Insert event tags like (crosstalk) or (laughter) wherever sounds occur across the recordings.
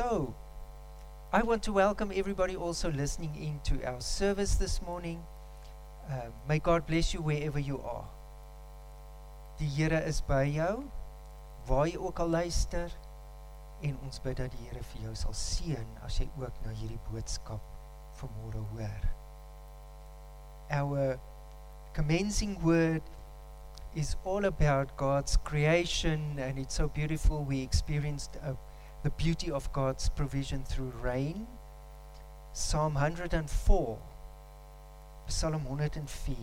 So, I want to welcome everybody also listening in to our service this morning. Uh, may God bless you wherever you are. Die Here is by jou waar jy ook al luister en ons bid dat die Here vir jou sal seën as jy ook na hierdie boodskap vanmôre hoor. Our commencing word is all about God's creation and it's so beautiful we experienced a, the beauty of God's provision through rain. Psalm 104 Psalm 104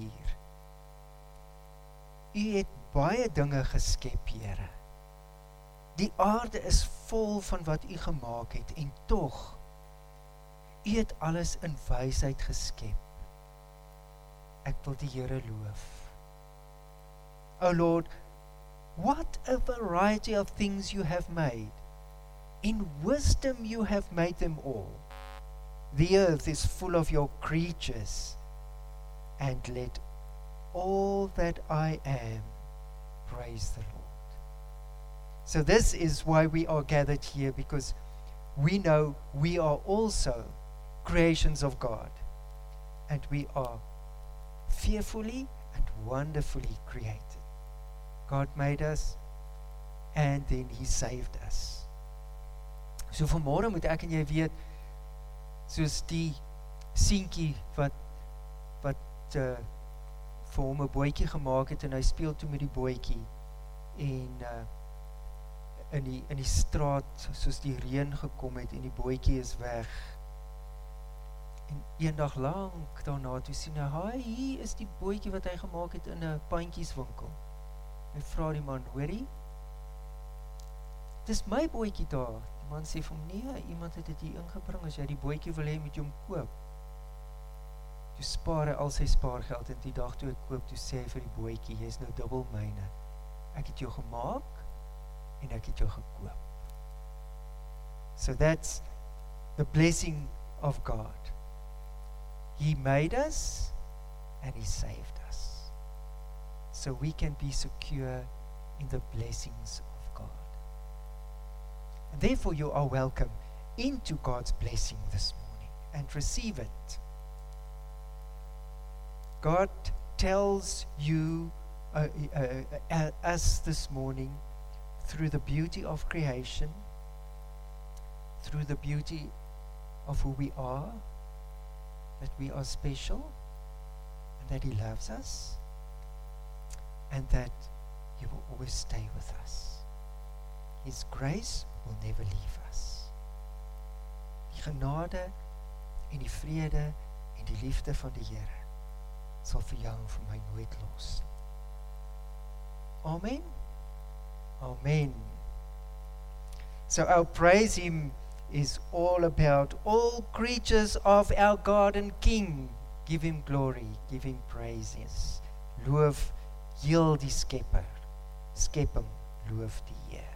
U het baie dinge geskep, Here. Die aarde is vol van wat U gemaak het en tog U het alles in wysheid geskep. Ek wil die Here loof. O Lord, what a variety of things you have made. In wisdom you have made them all. The earth is full of your creatures, and let all that I am praise the Lord. So, this is why we are gathered here because we know we are also creations of God and we are fearfully and wonderfully created. God made us and then He saved us. So, vanmôre moet ek en jy weet, soos die seentjie wat wat uh, vir hom 'n bootjie gemaak het en hy speel toe met die bootjie en uh, in die in die straat soos die reën gekom het en die bootjie is weg. En eendag lank daarna toe sien hy, "Haai, hier is die bootjie wat hy gemaak het in 'n pandjieswinkel." Hy vra die man, "Hoorie? Dis my bootjie daar." Man sê vir hom, "Nee, iemand het dit hier ingebring. As jy die bootjie wil hê, moet jy hom koop." Jy spaar al sy spaargeld en die dag toe ek koop, toe sê hy vir die bootjie, "Jy's nou dubbel myne. Ek het jou gemaak en ek het jou gekoop." So that's the blessing of God. He made us and he saved us. So we can be secure in the blessings of therefore you are welcome into God's blessing this morning and receive it. God tells you, uh, uh, uh, us this morning, through the beauty of creation, through the beauty of who we are, that we are special, and that He loves us, and that He will always stay with us. His grace will never leave us. Die genade en die vrede en die liefde van die Here sal vir jou en vir my nooit los. Amen. Amen. So our praise him is all about all creatures of our God and King. Give him glory, give him praises. Loof heel die Skepper. Skep hom, loof die Heer.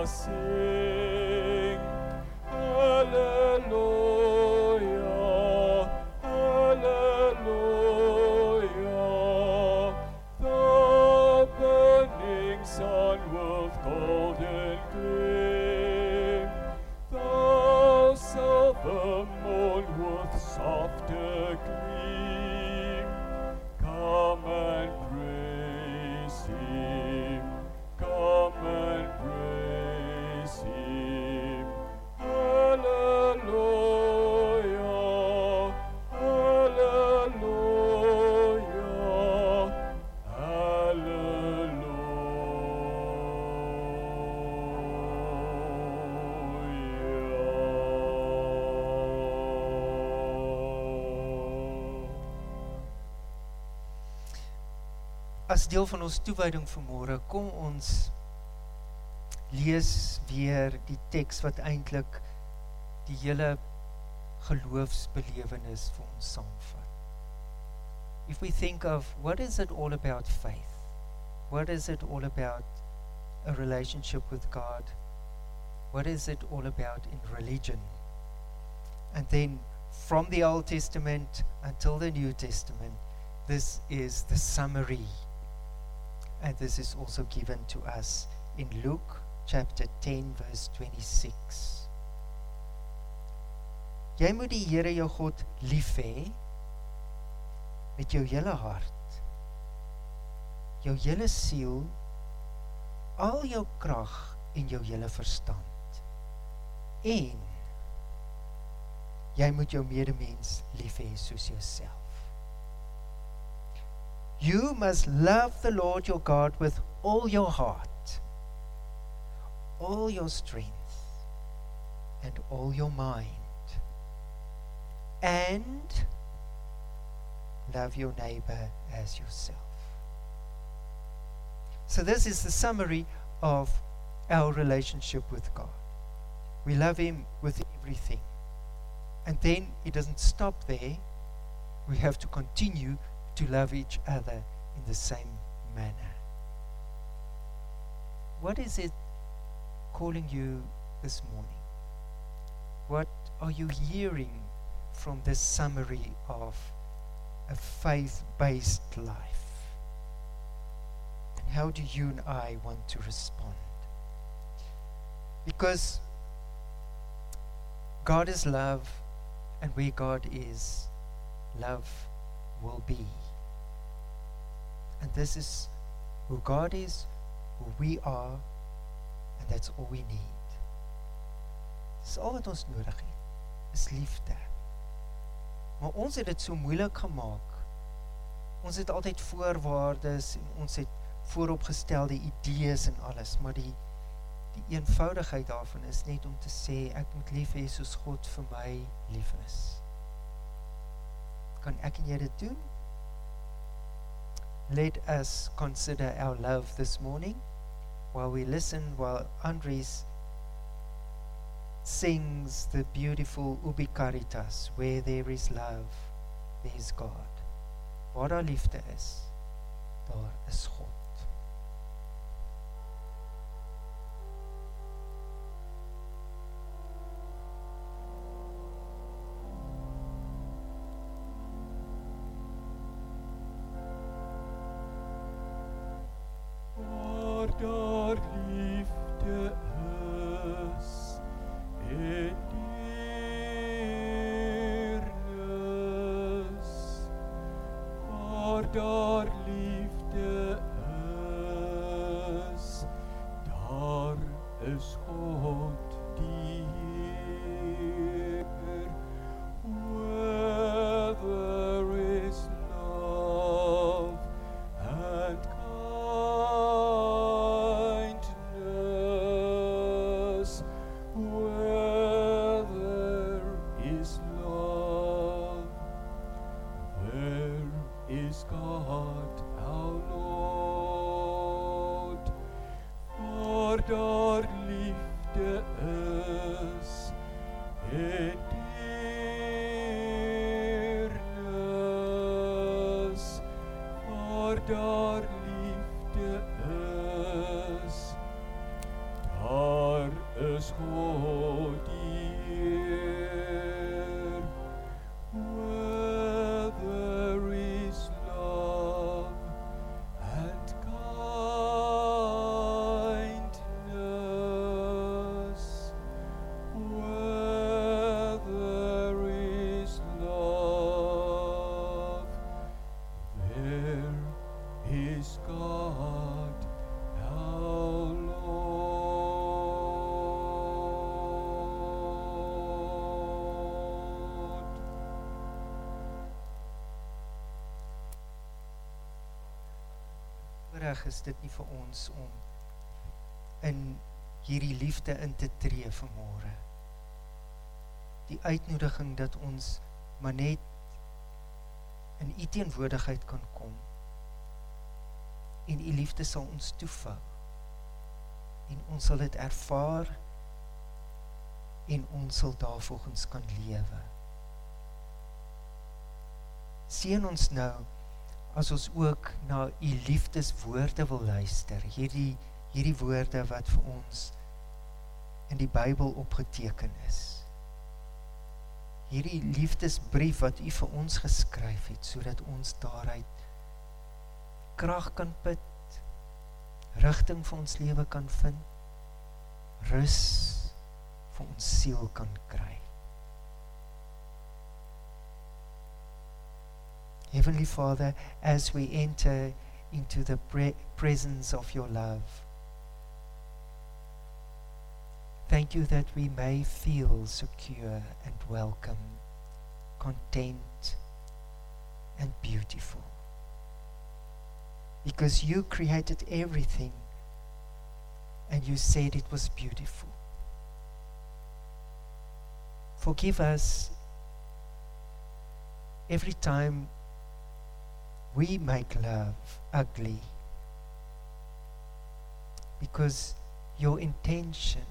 você. As deel van ons toewyding vanmôre, kom ons lees weer die teks wat eintlik die hele geloofsbelewenis vir ons saamvat. If we think of what is it all about faith? What is it all about a relationship with God? What is it all about in religion? And then from the Old Testament until the New Testament, this is the summary. And this is also given to us in Luke chapter 10, verse 26. Jy moet die Here jou God lief hê met jou hele hart, jou hele siel, al jou krag en jou hele verstand. En jy moet jou medemens lief hê soos jouself. You must love the Lord your God with all your heart, all your strength, and all your mind. And love your neighbor as yourself. So, this is the summary of our relationship with God. We love Him with everything. And then it doesn't stop there. We have to continue to love each other in the same manner. What is it calling you this morning? What are you hearing from this summary of a faith based life? And how do you and I want to respond? Because God is love, and where God is, love will be. And this is who God is, who we are, and that's all we need. Dis al wat ons nodig het, is liefde. Maar ons het dit so moeilik gemaak. Ons het altyd voorwaardes en ons het vooropgestelde idees en alles, maar die die eenvoudigheid daarvan is net om te sê ek moet lief hê soos God vir my lief is. Kan ek en jy dit doen? Let us consider our love this morning while we listen while Andres sings the beautiful Ubi Caritas where there is love there is God. Waar daar liefde is, daar is God. door. Voorreg is dit nie vir ons om in hierdie liefde in te tree vanmôre. Die uitnodiging dat ons maar net in u teenwoordigheid kan kom en u liefde sal ons toevou. En ons sal dit ervaar en ons sal daarvolgens kan lewe. Seën ons nou as ons ook na u liefdeswoorde wil luister. Hierdie hierdie woorde wat vir ons in die Bybel opgeteken is. Hierdie liefdesbrief wat u vir ons geskryf het sodat ons daaruit krag kan put, rigting vir ons lewe kan vind, rus vir ons siel kan kry. Heavenly Father, as we enter into the pre presence of your love, thank you that we may feel secure and welcome, content and beautiful because you created everything and you said it was beautiful. Forgive us every time we make love ugly because your intention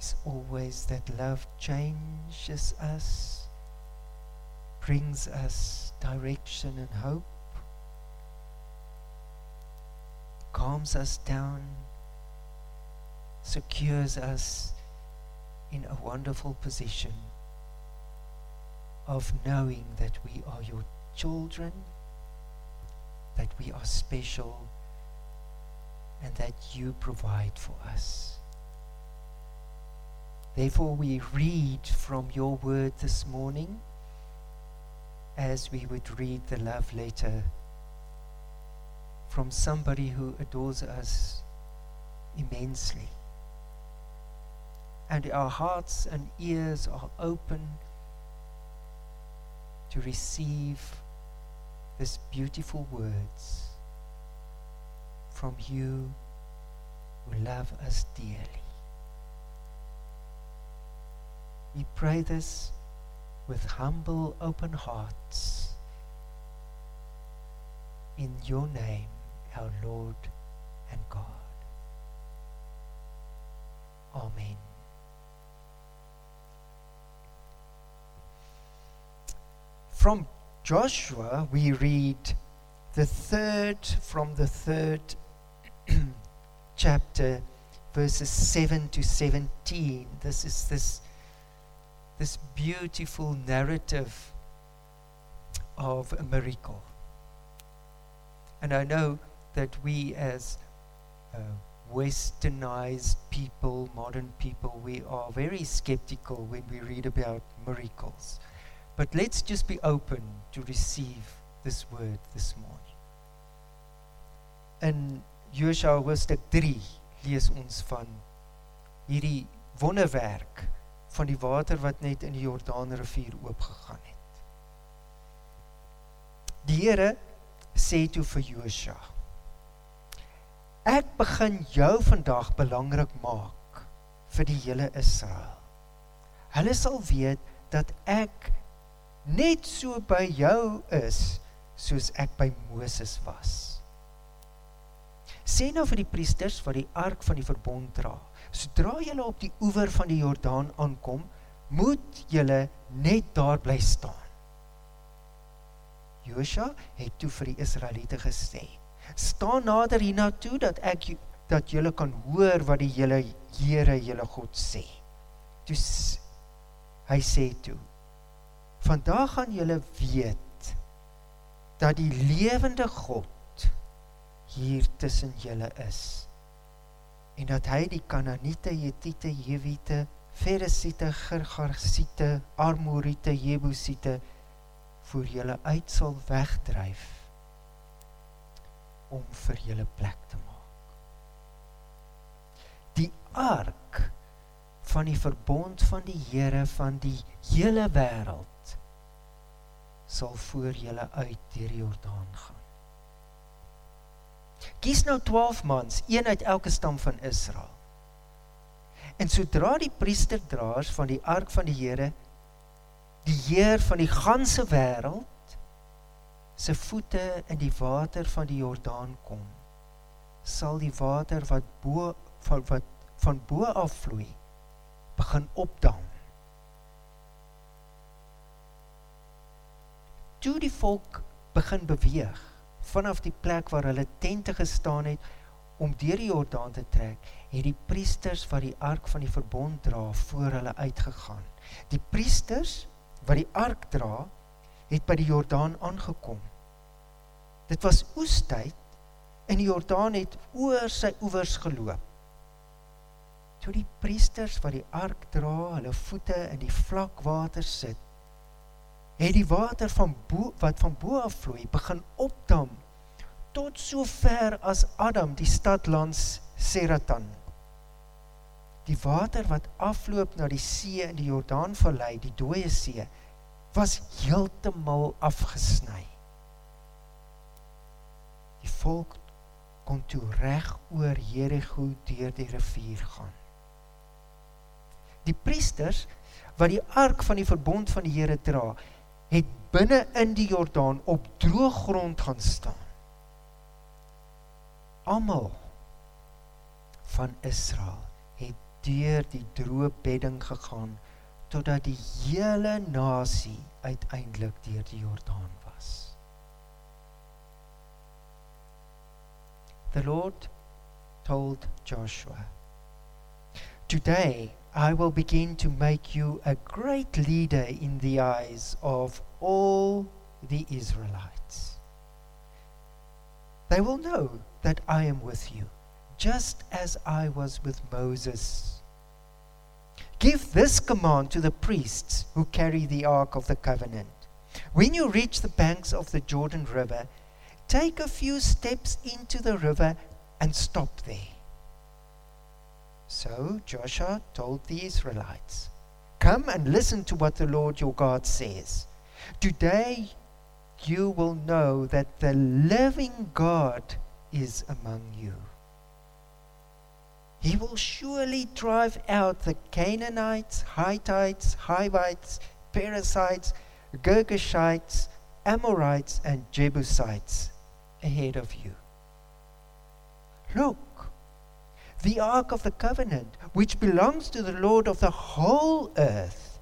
is always that love changes us, brings us direction and hope. calms us down, secures us in a wonderful position of knowing that we are your children, that we are special, and that you provide for us. Therefore, we read from your word this morning as we would read the love letter from somebody who adores us immensely. And our hearts and ears are open to receive these beautiful words from you who love us dearly. We pray this with humble, open hearts in your name our Lord and God. Amen. From Joshua, we read the third, from the third (clears throat) chapter, verses 7 to 17. This is this, this beautiful narrative of a miracle. And I know that we as uh, westernized people, modern people, we are very skeptical when we read about miracles. But let's just be open to receive this word this morning. In Joshua hoofstuk 3 lees ons van hierdie wonderwerk van die water wat net in die Jordaanrivier oopgegaan het. Die Here sê toe vir Joshua Ek begin jou vandag belangrik maak vir die hele Israel. Hulle sal weet dat ek net so by jou is soos ek by Moses was. Sê nou vir die priesters wat die ark van die verbond dra. Sodra julle op die oewer van die Jordaan aankom, moet julle net daar bly staan. Joshua het toe vir die Israeliete gesê: staan nader hiernatoe dat ek dat julle kan hoor wat die hele Here julle God sê. Toe hy sê toe: Vandag gaan julle weet dat die lewende God hier tussen julle is en dat hy die Kanaaniete, Hetiete, Jewiete, Feresiete, Girgasiete, Amoriete, Jebusiete voor julle uit sal wegdryf om vir julle plek te maak. Die ark van die verbond van die Here van die hele wêreld sal voor julle uit deur die Jordaan gaan. Kies nou 12 mans, een uit elke stam van Israel. En sodra die priesterdraers van die ark van die Here die Heer van die ganse wêreld se voete in die water van die Jordaan kom, sal die water wat bo van wat van bo af vloei begin opdam. Toe die volk begin beweeg vanaf die plek waar hulle tente gestaan het om deur die Jordaan te trek, het die priesters wat die ark van die verbond dra voor hulle uitgegaan. Die priesters wat die ark dra, het by die Jordaan aangekom. Dit was oestyd en die Jordaan het oor sy oewers geloop. Toe die priesters wat die ark dra, hulle voete in die vlak water sit, het die water van bo wat van bo af vloei begin opdam tot so ver as Adam die stad langs Seratan. Die water wat afloop na die see in die Jordaanvallei, die dooie see, was heeltemal afgesny. Die volk kon toe reg oor Jerigo deur die rivier gaan. Die priesters wat die ark van die verbond van die Here dra, het binne in die Jordaan op droë grond gaan staan. Almal van Israel het deur die droë bedding gegaan totdat die hele nasie uiteindelik deur die Jordaan was. The Lord told Joshua, Today I will begin to make you a great leader in the eyes of all the Israelites. They will know that I am with you, just as I was with Moses. Give this command to the priests who carry the Ark of the Covenant. When you reach the banks of the Jordan River, take a few steps into the river and stop there. So Joshua told the Israelites, Come and listen to what the Lord your God says. Today you will know that the living God is among you. He will surely drive out the Canaanites, Hittites, Hivites, Perizzites, Girgashites, Amorites, and Jebusites ahead of you. Look, the Ark of the Covenant, which belongs to the Lord of the whole earth,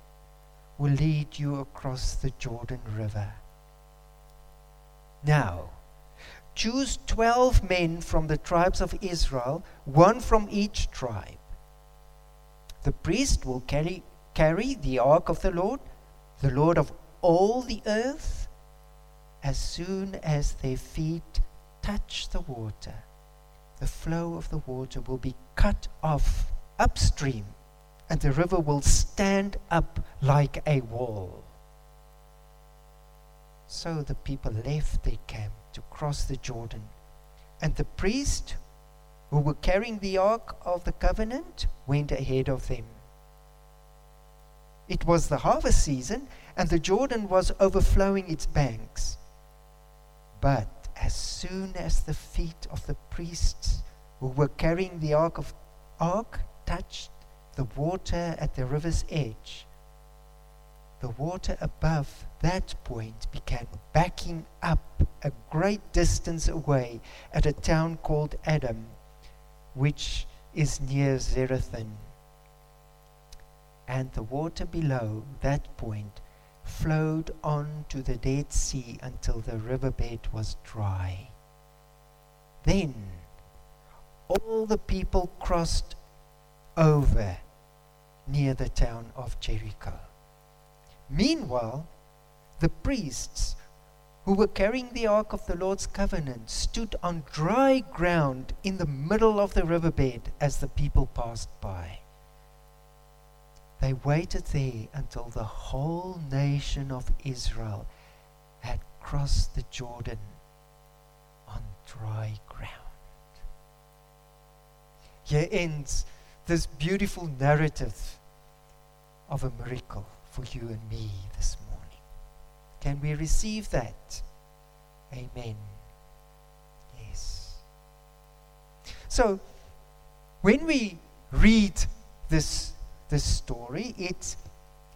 will lead you across the Jordan River. Now, choose 12 men from the tribes of Israel, one from each tribe. The priest will carry, carry the ark of the Lord, the Lord of all the earth, as soon as their feet touch the water the flow of the water will be cut off upstream and the river will stand up like a wall. So the people left their camp to cross the Jordan, and the priest who were carrying the ark of the covenant went ahead of them. It was the harvest season, and the Jordan was overflowing its banks. But as soon as the feet of the priests who were carrying the ark of ark touched the water at the river's edge, the water above that point began backing up a great distance away at a town called Adam, which is near Zerethan. And the water below that point flowed on to the Dead Sea until the riverbed was dry. Then all the people crossed over near the town of Jericho. Meanwhile, the priests who were carrying the ark of the Lord's covenant stood on dry ground in the middle of the riverbed as the people passed by. They waited there until the whole nation of Israel had crossed the Jordan on dry ground. Here ends this beautiful narrative of a miracle for you and me this morning. Can we receive that? Amen. Yes. So, when we read this this story, it's,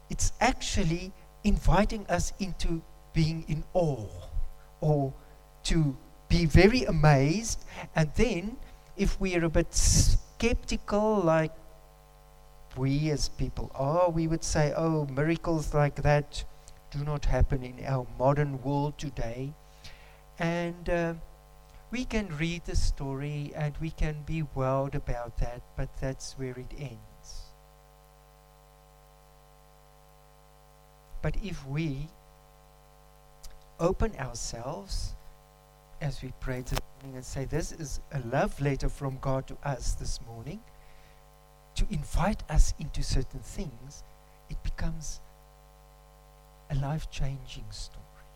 it's actually inviting us into being in awe or to be very amazed. And then if we are a bit skeptical, like we as people are, we would say, oh, miracles like that do not happen in our modern world today. And uh, we can read the story and we can be wowed about that, but that's where it ends. But if we open ourselves as we pray this morning and say, This is a love letter from God to us this morning, to invite us into certain things, it becomes a life changing story.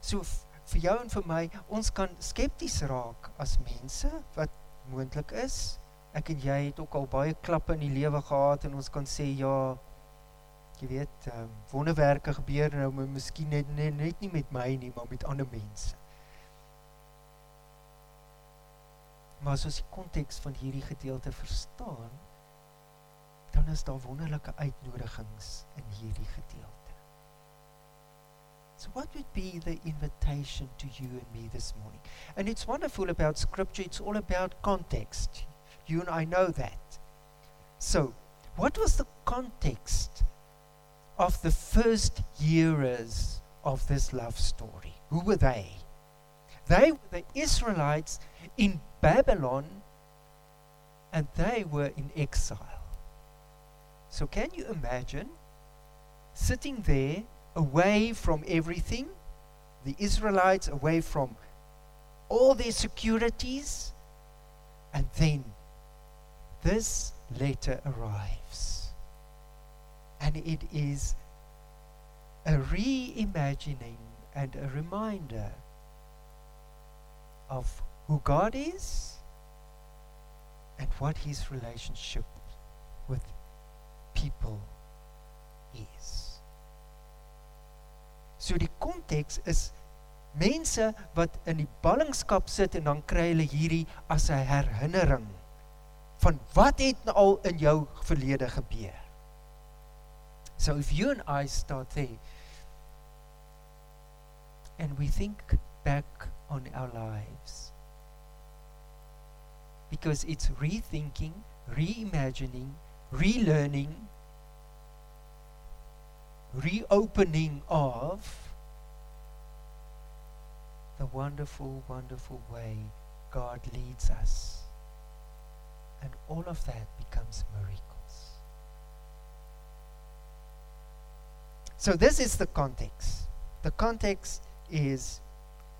So, vir jou en vir my, ons kan skepties raak as mense wat moontlik is. Ek en jy het ook al baie klappe in die lewe gehad en ons kan sê ja, jy weet, um, wonderwerke gebeur nou maar miskien net, net net nie met my nie, maar met ander mense. Maar as ons die konteks van hierdie gedeelte verstaan, dan is daar wonderlike uitnodigings in hierdie gedeelte. So, what would be the invitation to you and me this morning? And it's wonderful about Scripture, it's all about context. You and I know that. So, what was the context of the first hearers of this love story? Who were they? They were the Israelites in Babylon and they were in exile. So, can you imagine sitting there away from everything, the Israelites away from all their securities, and then this letter arrives. And it is a reimagining and a reminder of who God is and what his relationship with people is. So die konteks is mense wat in die ballingskap sit en dan kry hulle hierdie as 'n herinnering van wat het nou al in jou verlede gebeur. So if you and I start there and we think back on our lives because it's rethinking, reimagining, relearning reopening of the wonderful, wonderful way God leads us. And all of that becomes miracles. So, this is the context. The context is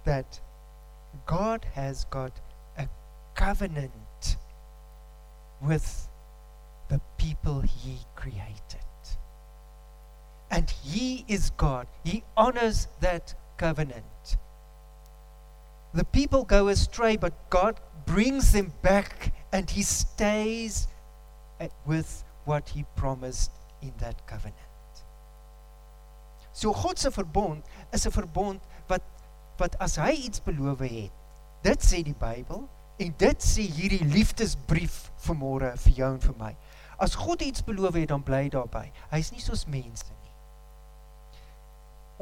that God has got a covenant with the people He created and He is God. He honors that covenant. The people go astray, but God brings them back and He stays with what He promised in that covenant. So God se verbond is 'n verbond wat wat as hy iets beloof het, dit sê die Bybel en dit sê hierdie liefdesbrief vir môre vir jou en vir my. As God iets beloof het, dan bly daarby. Hy's nie soos mense nie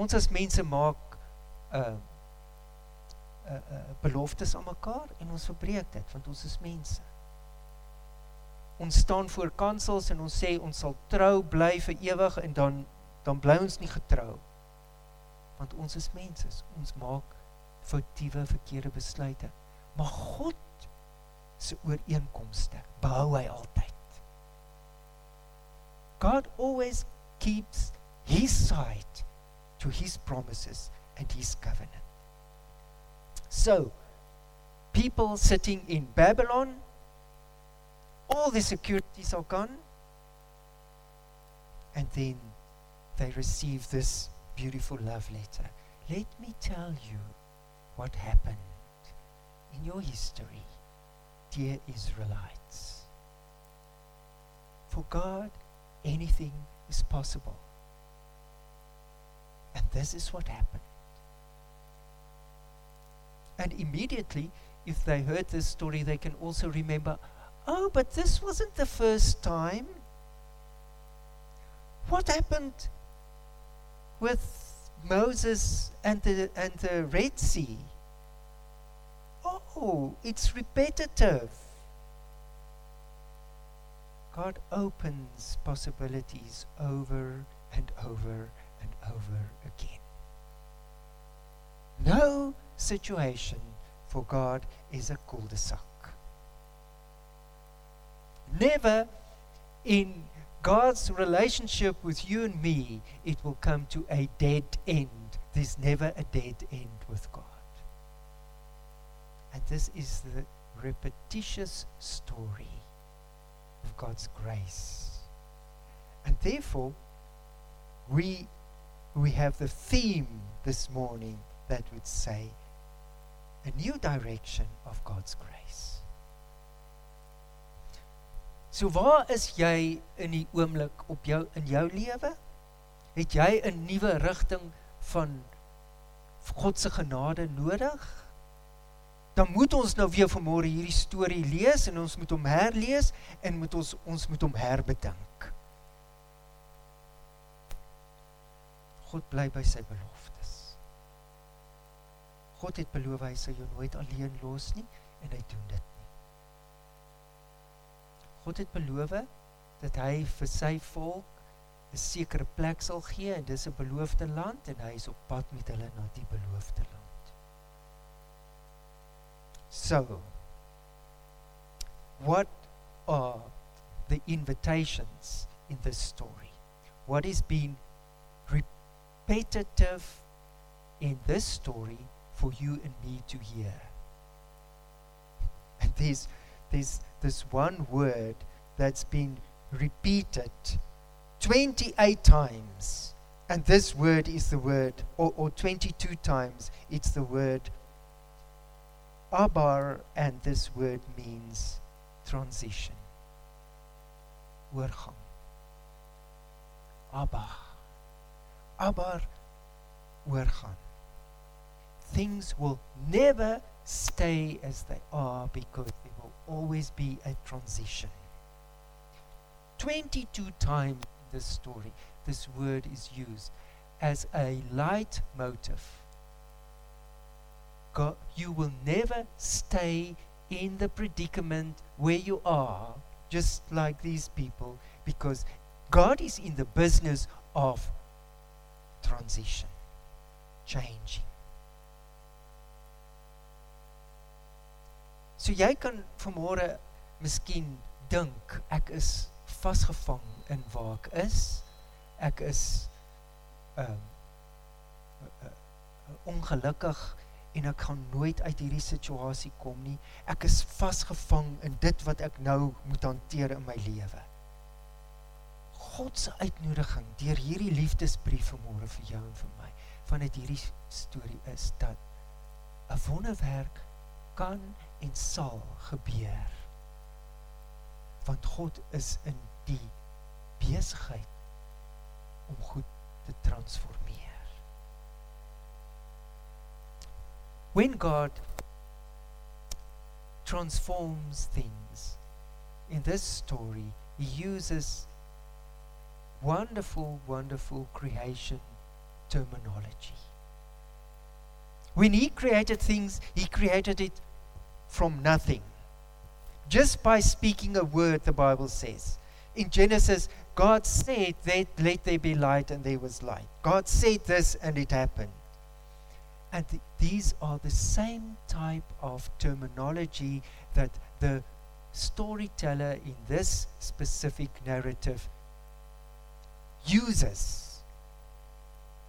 ons as mense maak uh uh, uh beloftes aan mekaar en ons verbreek dit want ons is mense. Ons staan voor kansels en ons sê ons sal trou bly vir ewig en dan dan bly ons nie getrou. Want ons is mense. Ons maak foutiewe verkeerde besluite. Maar God se ooreenkomste behou hy altyd. God always keeps his side to his promises and his covenant. So, people sitting in Babylon, all the securities are gone, and then they receive this beautiful love letter. Let me tell you what happened in your history, dear Israelites. For God, anything is possible. And this is what happened. And immediately, if they heard this story, they can also remember oh, but this wasn't the first time. What happened with Moses and the, and the Red Sea? Oh, it's repetitive. God opens possibilities over and over and over again. No situation for God is a cul-de-sac. Never in God's relationship with you and me, it will come to a dead end. There's never a dead end with God. And this is the repetitious story of God's grace. And therefore, we, we have the theme this morning that would say a new direction of God's grace. So waar is jy in die oomblik op jou in jou lewe? Het jy 'n nuwe rigting van God se genade nodig? Dan moet ons nou weer vanmôre hierdie storie lees en ons moet hom herlees en moet ons ons moet hom herbedink. God bly by sy beloftes. God het beloof hy sal jou nooit alleen los nie en hy doen dit. God het beloof dat hy vir sy volk 'n sekere plek sal gee en dis 'n beloofde land en hy is op pad met hulle na die beloofde land. So what are the invitations in this story? What is being repetitive in this story for you and me to hear? And (laughs) there's there's this one word that's been repeated 28 times. And this word is the word, or, or 22 times, it's the word Abar, and this word means transition. Oorgang. Abba. Abar, oorgang. Things will never stay as they are because always be a transition. 22 times in this story, this word is used as a light motive. God, you will never stay in the predicament where you are, just like these people, because God is in the business of transition, changing. So jy kan vanmôre miskien dink ek is vasgevang in waar ek is. Ek is ehm uh, ongelukkig en ek gaan nooit uit hierdie situasie kom nie. Ek is vasgevang in dit wat ek nou moet hanteer in my lewe. God se uitnodiging deur hierdie liefdesbrief vanmôre vir jou en vir my vanuit hierdie storie is dat 'n wonderwerk kan en sal gebeur. Want God is in die besigheid om goed te transformeer. When God transforms things in this story, he uses wonderful, wonderful creation terminology. When he created things, he created it from nothing. Just by speaking a word, the Bible says. In Genesis, God said that let there be light and there was light. God said this and it happened. And th- these are the same type of terminology that the storyteller in this specific narrative uses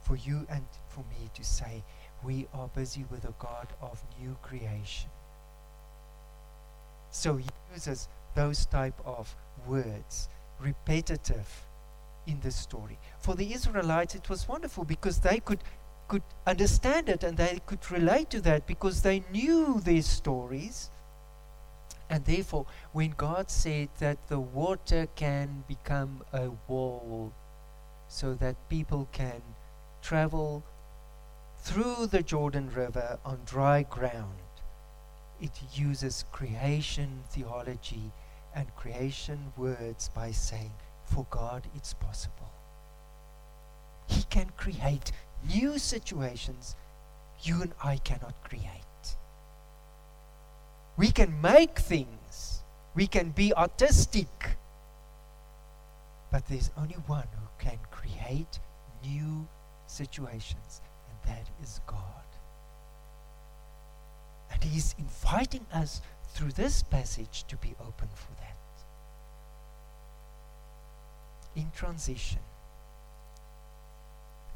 for you and for me to say, we are busy with a God of new creation. So he uses those type of words, repetitive in the story. For the Israelites, it was wonderful because they could could understand it and they could relate to that because they knew their stories. And therefore, when God said that the water can become a wall so that people can travel through the Jordan River on dry ground, it uses creation theology and creation words by saying, For God it's possible. He can create new situations you and I cannot create. We can make things, we can be artistic. But there's only one who can create new situations, and that is God. And He's inviting us through this passage to be open for that. In transition.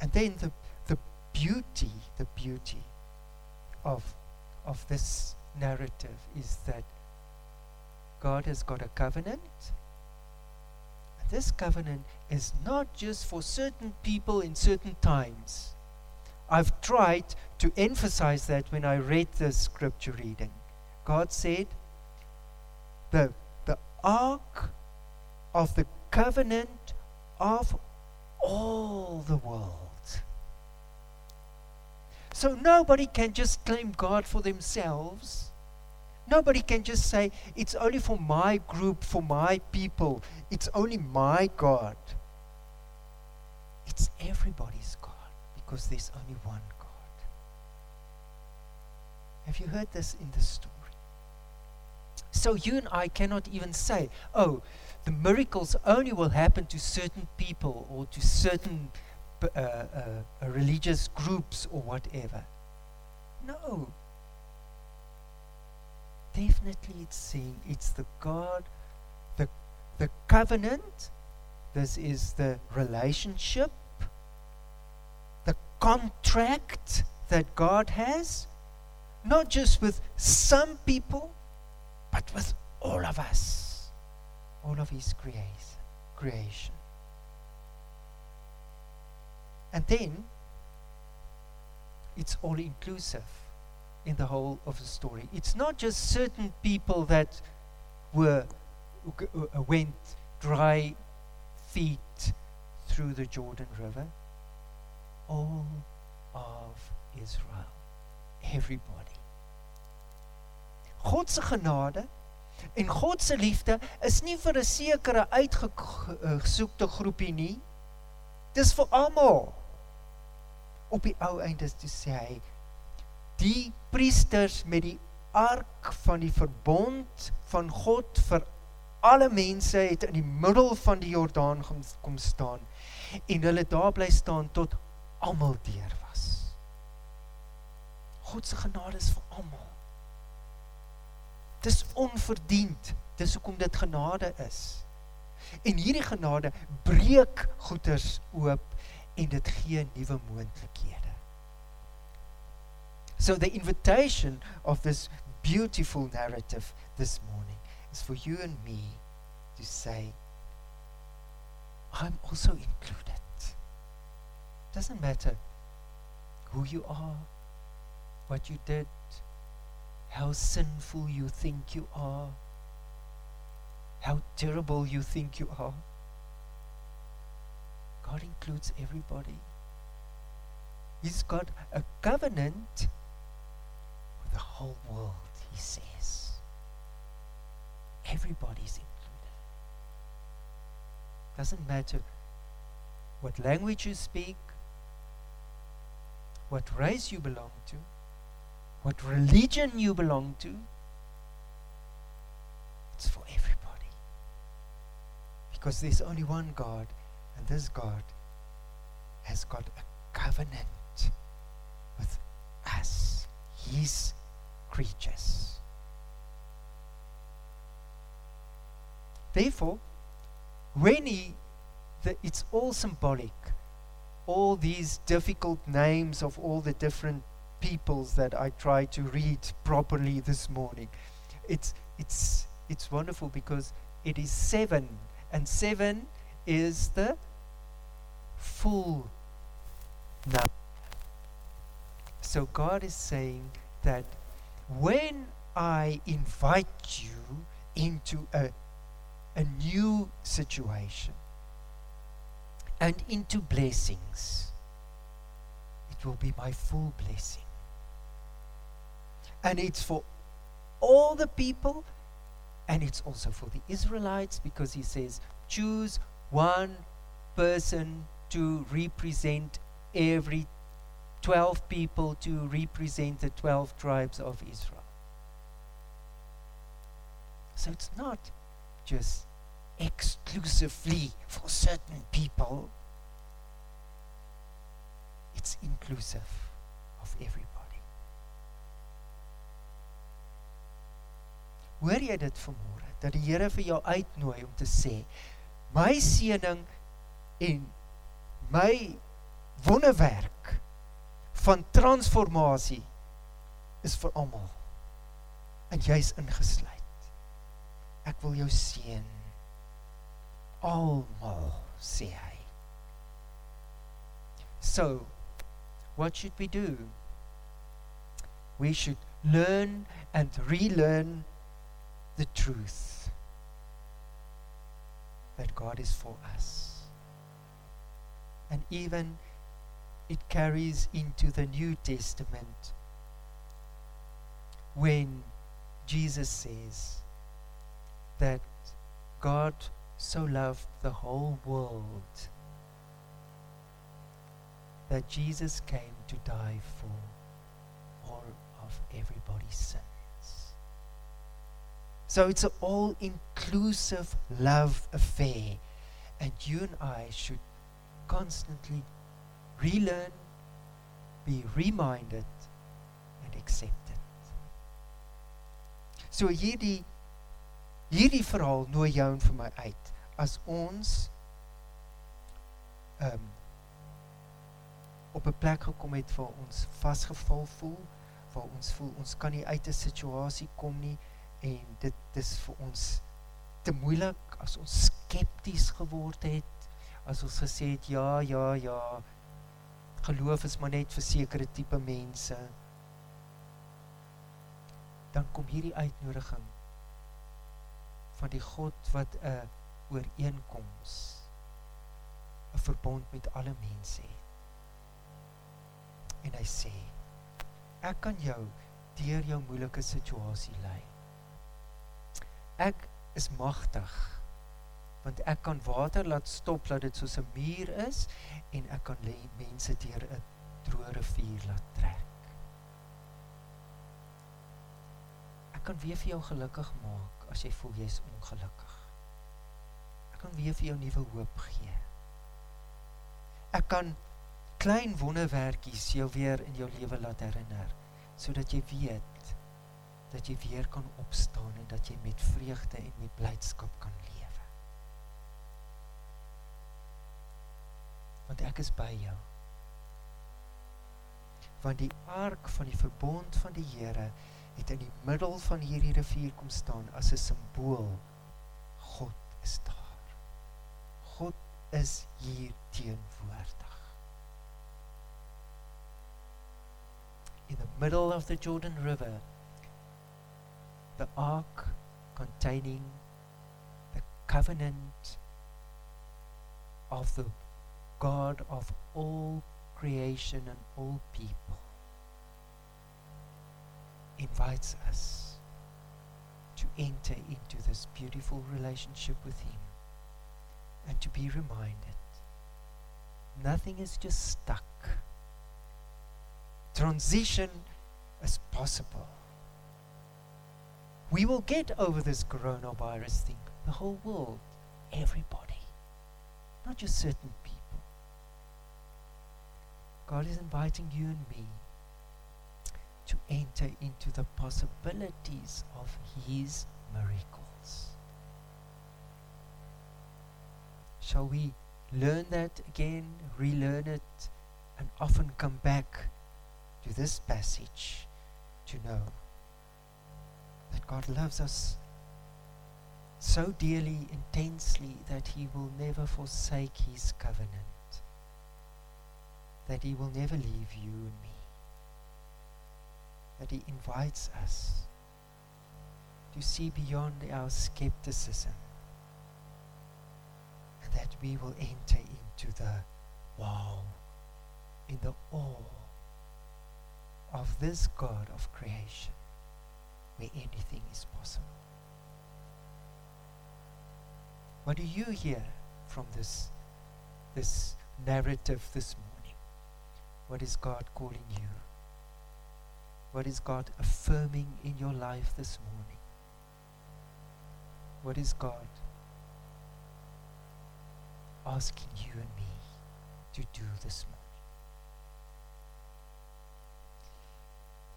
And then the, the beauty, the beauty of, of this narrative is that God has got a covenant. And this covenant is not just for certain people in certain times. I've tried to emphasize that when I read the scripture reading. God said, the, the ark of the covenant of all the world. So nobody can just claim God for themselves. Nobody can just say, it's only for my group, for my people. It's only my God. It's everybody's God because there's only one. Have you heard this in the story? So you and I cannot even say, oh, the miracles only will happen to certain people or to certain uh, uh, uh, religious groups or whatever. No. Definitely it's saying it's the God, the, the covenant, this is the relationship, the contract that God has, not just with some people, but with all of us, all of His creation. And then it's all inclusive in the whole of the story. It's not just certain people that were uh, went dry feet through the Jordan River. All of Israel. Everybody. God se genade en God se liefde is nie vir 'n sekere uitgesoekte groepie nie. Dis vir almal op die ou einde sê hy die priesters met die ark van die verbond van God vir alle mense het in die middel van die Jordaan kom staan en hulle daar bly staan tot almal deur was. God se genade is vir almal. Dis onverdiend. Dis hoekom dit genade is. En hierdie genade breek goeders oop en dit gee nuwe moontlikhede. So the invitation of this beautiful narrative this morning is for you and me to say I'm also included. Doesn't matter who you are, what you did, how sinful you think you are, how terrible you think you are. God includes everybody. He's got a covenant with the whole world, he says. Everybody's included. Doesn't matter what language you speak, what race you belong to, what religion you belong to. It's for everybody. Because there's only one God and this God has got a covenant with us, His creatures. Therefore, when he, the, it's all symbolic, all these difficult names of all the different peoples that I try to read properly this morning. It's, it's, it's wonderful because it is seven, and seven is the full number. So God is saying that when I invite you into a, a new situation and into blessings, it will be my full blessing. And it's for all the people and it's also for the Israelites because he says, choose one person to represent every 12 people to represent the 12 tribes of Israel. So it's not just exclusively for certain people, it's inclusive of everybody. Hoor jy dit vanmôre dat die Here vir jou uitnooi om te sê my seëning en my wonderwerk van transformasie is vir almal. En jy's ingesluit. Ek wil jou seën. Almal sê hy. So, what should we do? We should learn and relearn the truth that God is for us. And even it carries into the New Testament when Jesus says that God so loved the whole world that Jesus came to die for all of everybody's sins. So it's an all inclusive love affair. And you and I should constantly relearn, be reminded, and accept it. So hierdie hierdie verhaal nooi jou en vir my uit as ons um, op 'n plek gekom het waar ons vasgeval voel, waar ons voel ons kan nie uit 'n situasie kom nie en dit dis vir ons te moeilik as ons skepties geword het as ons gesê het ja ja ja geloof is maar net vir sekere tipe mense. Dan kom hierdie uitnodiging van die God wat 'n ooreenkoms 'n verbond met alle mense het. En hy sê ek kan jou deur jou moeilike situasie lei ek is magtig want ek kan water laat stop laat dit soos 'n muur is en ek kan mense deur 'n droë rivier laat trek. Ek kan weer vir jou gelukkig maak as jy voel jy's ongelukkig. Ek kan weer vir jou nuwe hoop gee. Ek kan klein wonderwerkies jou weer in jou lewe laat herinner sodat jy weet dat jy weer kan opstaan en dat jy met vreugde en met blydskap kan lewe. Want ek is by jou. Want die ark van die verbond van die Here het in die middel van hierdie rivier kom staan as 'n simbool. God is daar. God is hier teenwoordig. In the middle of the Jordan River the ark containing the covenant of the God of all creation and all people invites us to enter into this beautiful relationship with Him and to be reminded nothing is just stuck. Transition is possible. We will get over this coronavirus thing. The whole world, everybody, not just certain people. God is inviting you and me to enter into the possibilities of His miracles. Shall we learn that again, relearn it, and often come back to this passage to know that God loves us so dearly, intensely, that He will never forsake His covenant, that He will never leave you and me, that He invites us to see beyond our skepticism, and that we will enter into the wow, in the awe of this God of creation where anything is possible. What do you hear from this, this narrative this morning? What is God calling you? What is God affirming in your life this morning? What is God asking you and me to do this morning?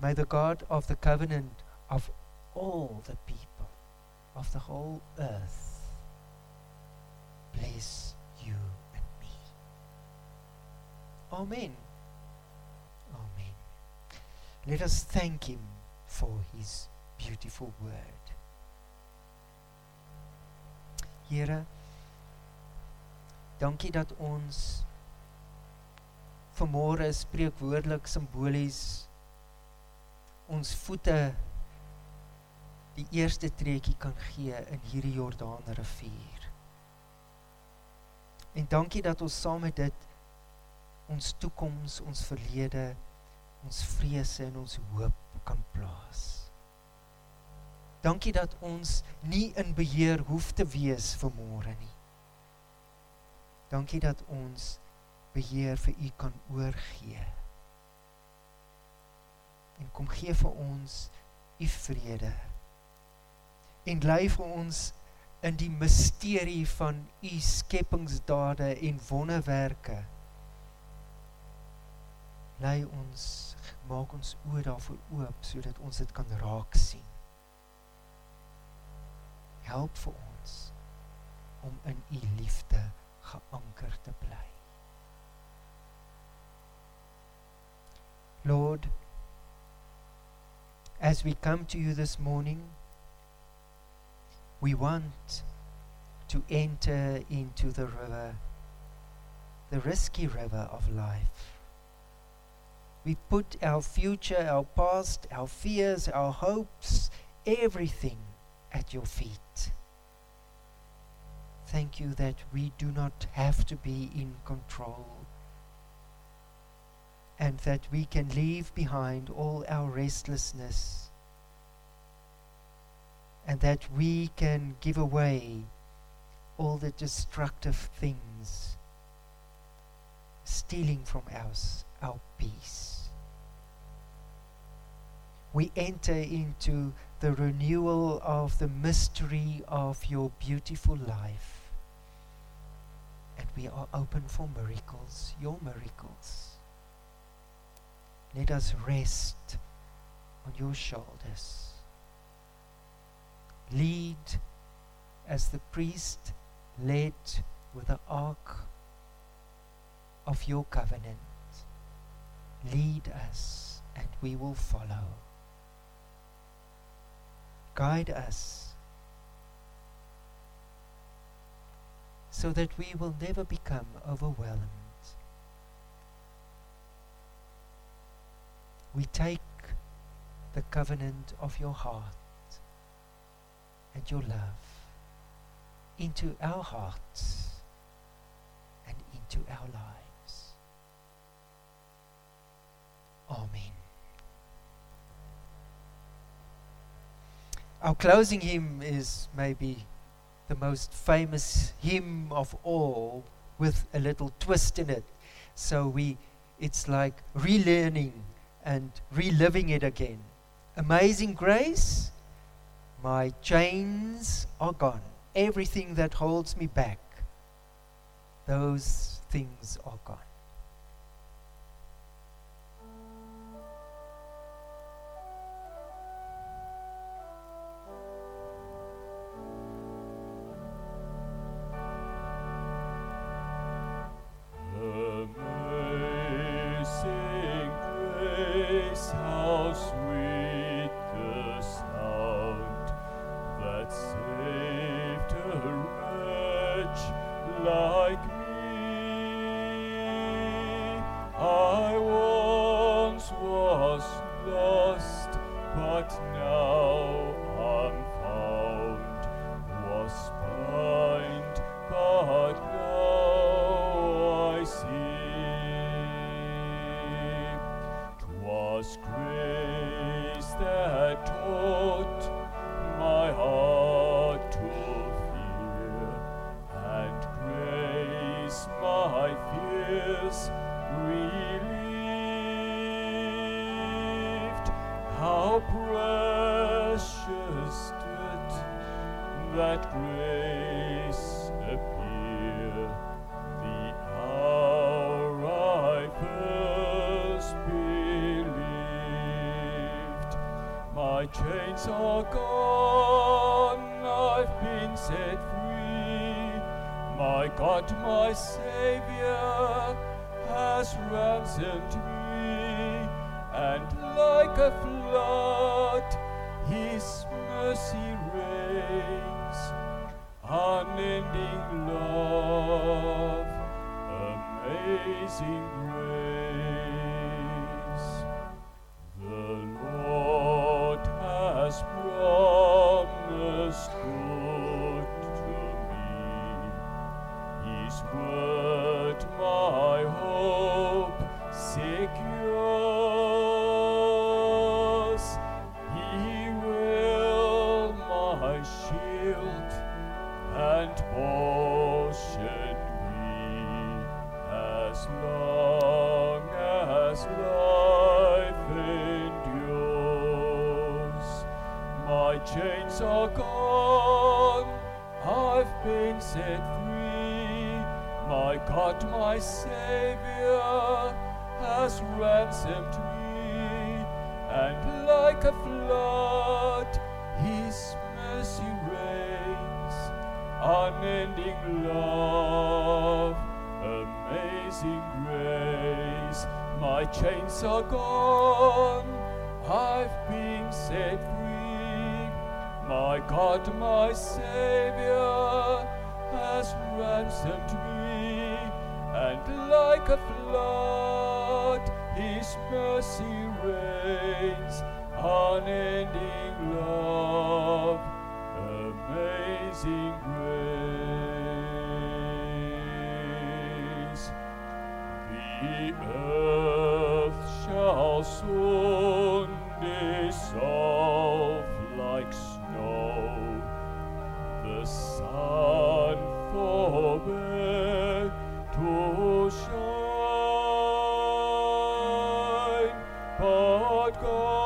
May the God of the covenant of all the people of the whole earth bless you and me. Amen. Amen. Let us thank Him for His beautiful word. Here, dankie dat ons vanmôre spreekwoordelik simbolies ons voete die eerste treukie kan gee in hierdie Jordaan rivier. En dankie dat ons saam met dit ons toekoms, ons verlede, ons vrese en ons hoop kan plaas. Dankie dat ons nie in beheer hoef te wees vir môre nie. Dankie dat ons beheer vir U kan oorgee en kom gee vir ons u vrede. En lei vir ons in die misterie van u skepingsdade en wonderwerke. Lei ons, maak ons oë daarvoor oop sodat ons dit kan raak sien. Help vir ons om in u liefde geanker te bly. Lord, as we come to you this morning, we want to enter into the river, the risky river of life. We put our future, our past, our fears, our hopes, everything at your feet. Thank you that we do not have to be in control and that we can leave behind all our restlessness and that we can give away all the destructive things stealing from us our peace. We enter into the renewal of the mystery of your beautiful life. And we are open for miracles, your miracles. Let us rest on your shoulders. Lead as the priest led with the ark of your covenant. Lead us and we will follow. Guide us so that we will never become overwhelmed. we take the covenant of your heart and your love into our hearts and into our lives. Amen. Our closing hymn is maybe the most famous hymn of all with a little twist in it. So we it's like relearning and reliving it again. Amazing grace, my chains are gone. Everything that holds me back, those things are gone. how sweet. shine, but God.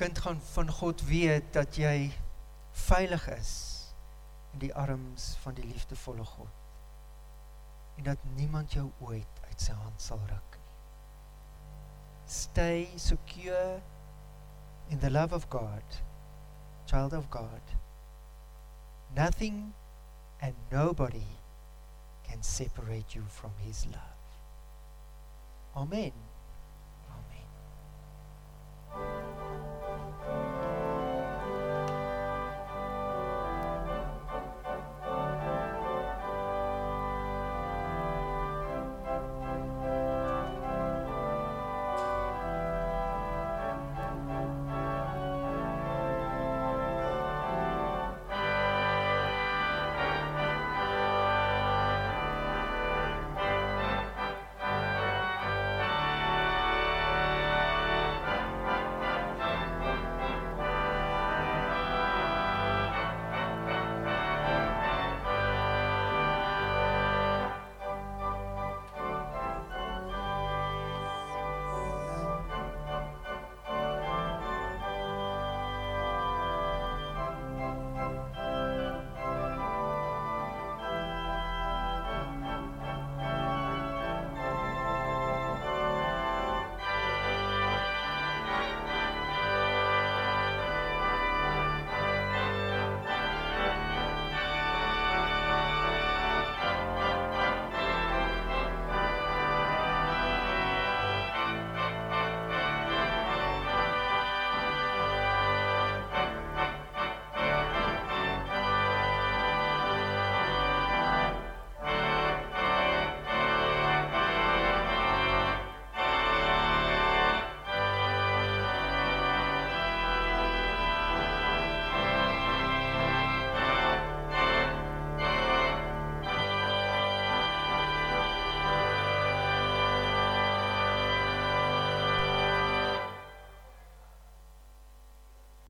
kind gaan van God weet dat jy veilig is in die arms van die liefdevolle God en dat niemand jou ooit uit sy hand sal ruk nie. Stay secure in the love of God, child of God. Nothing and nobody can separate you from his love. Amen.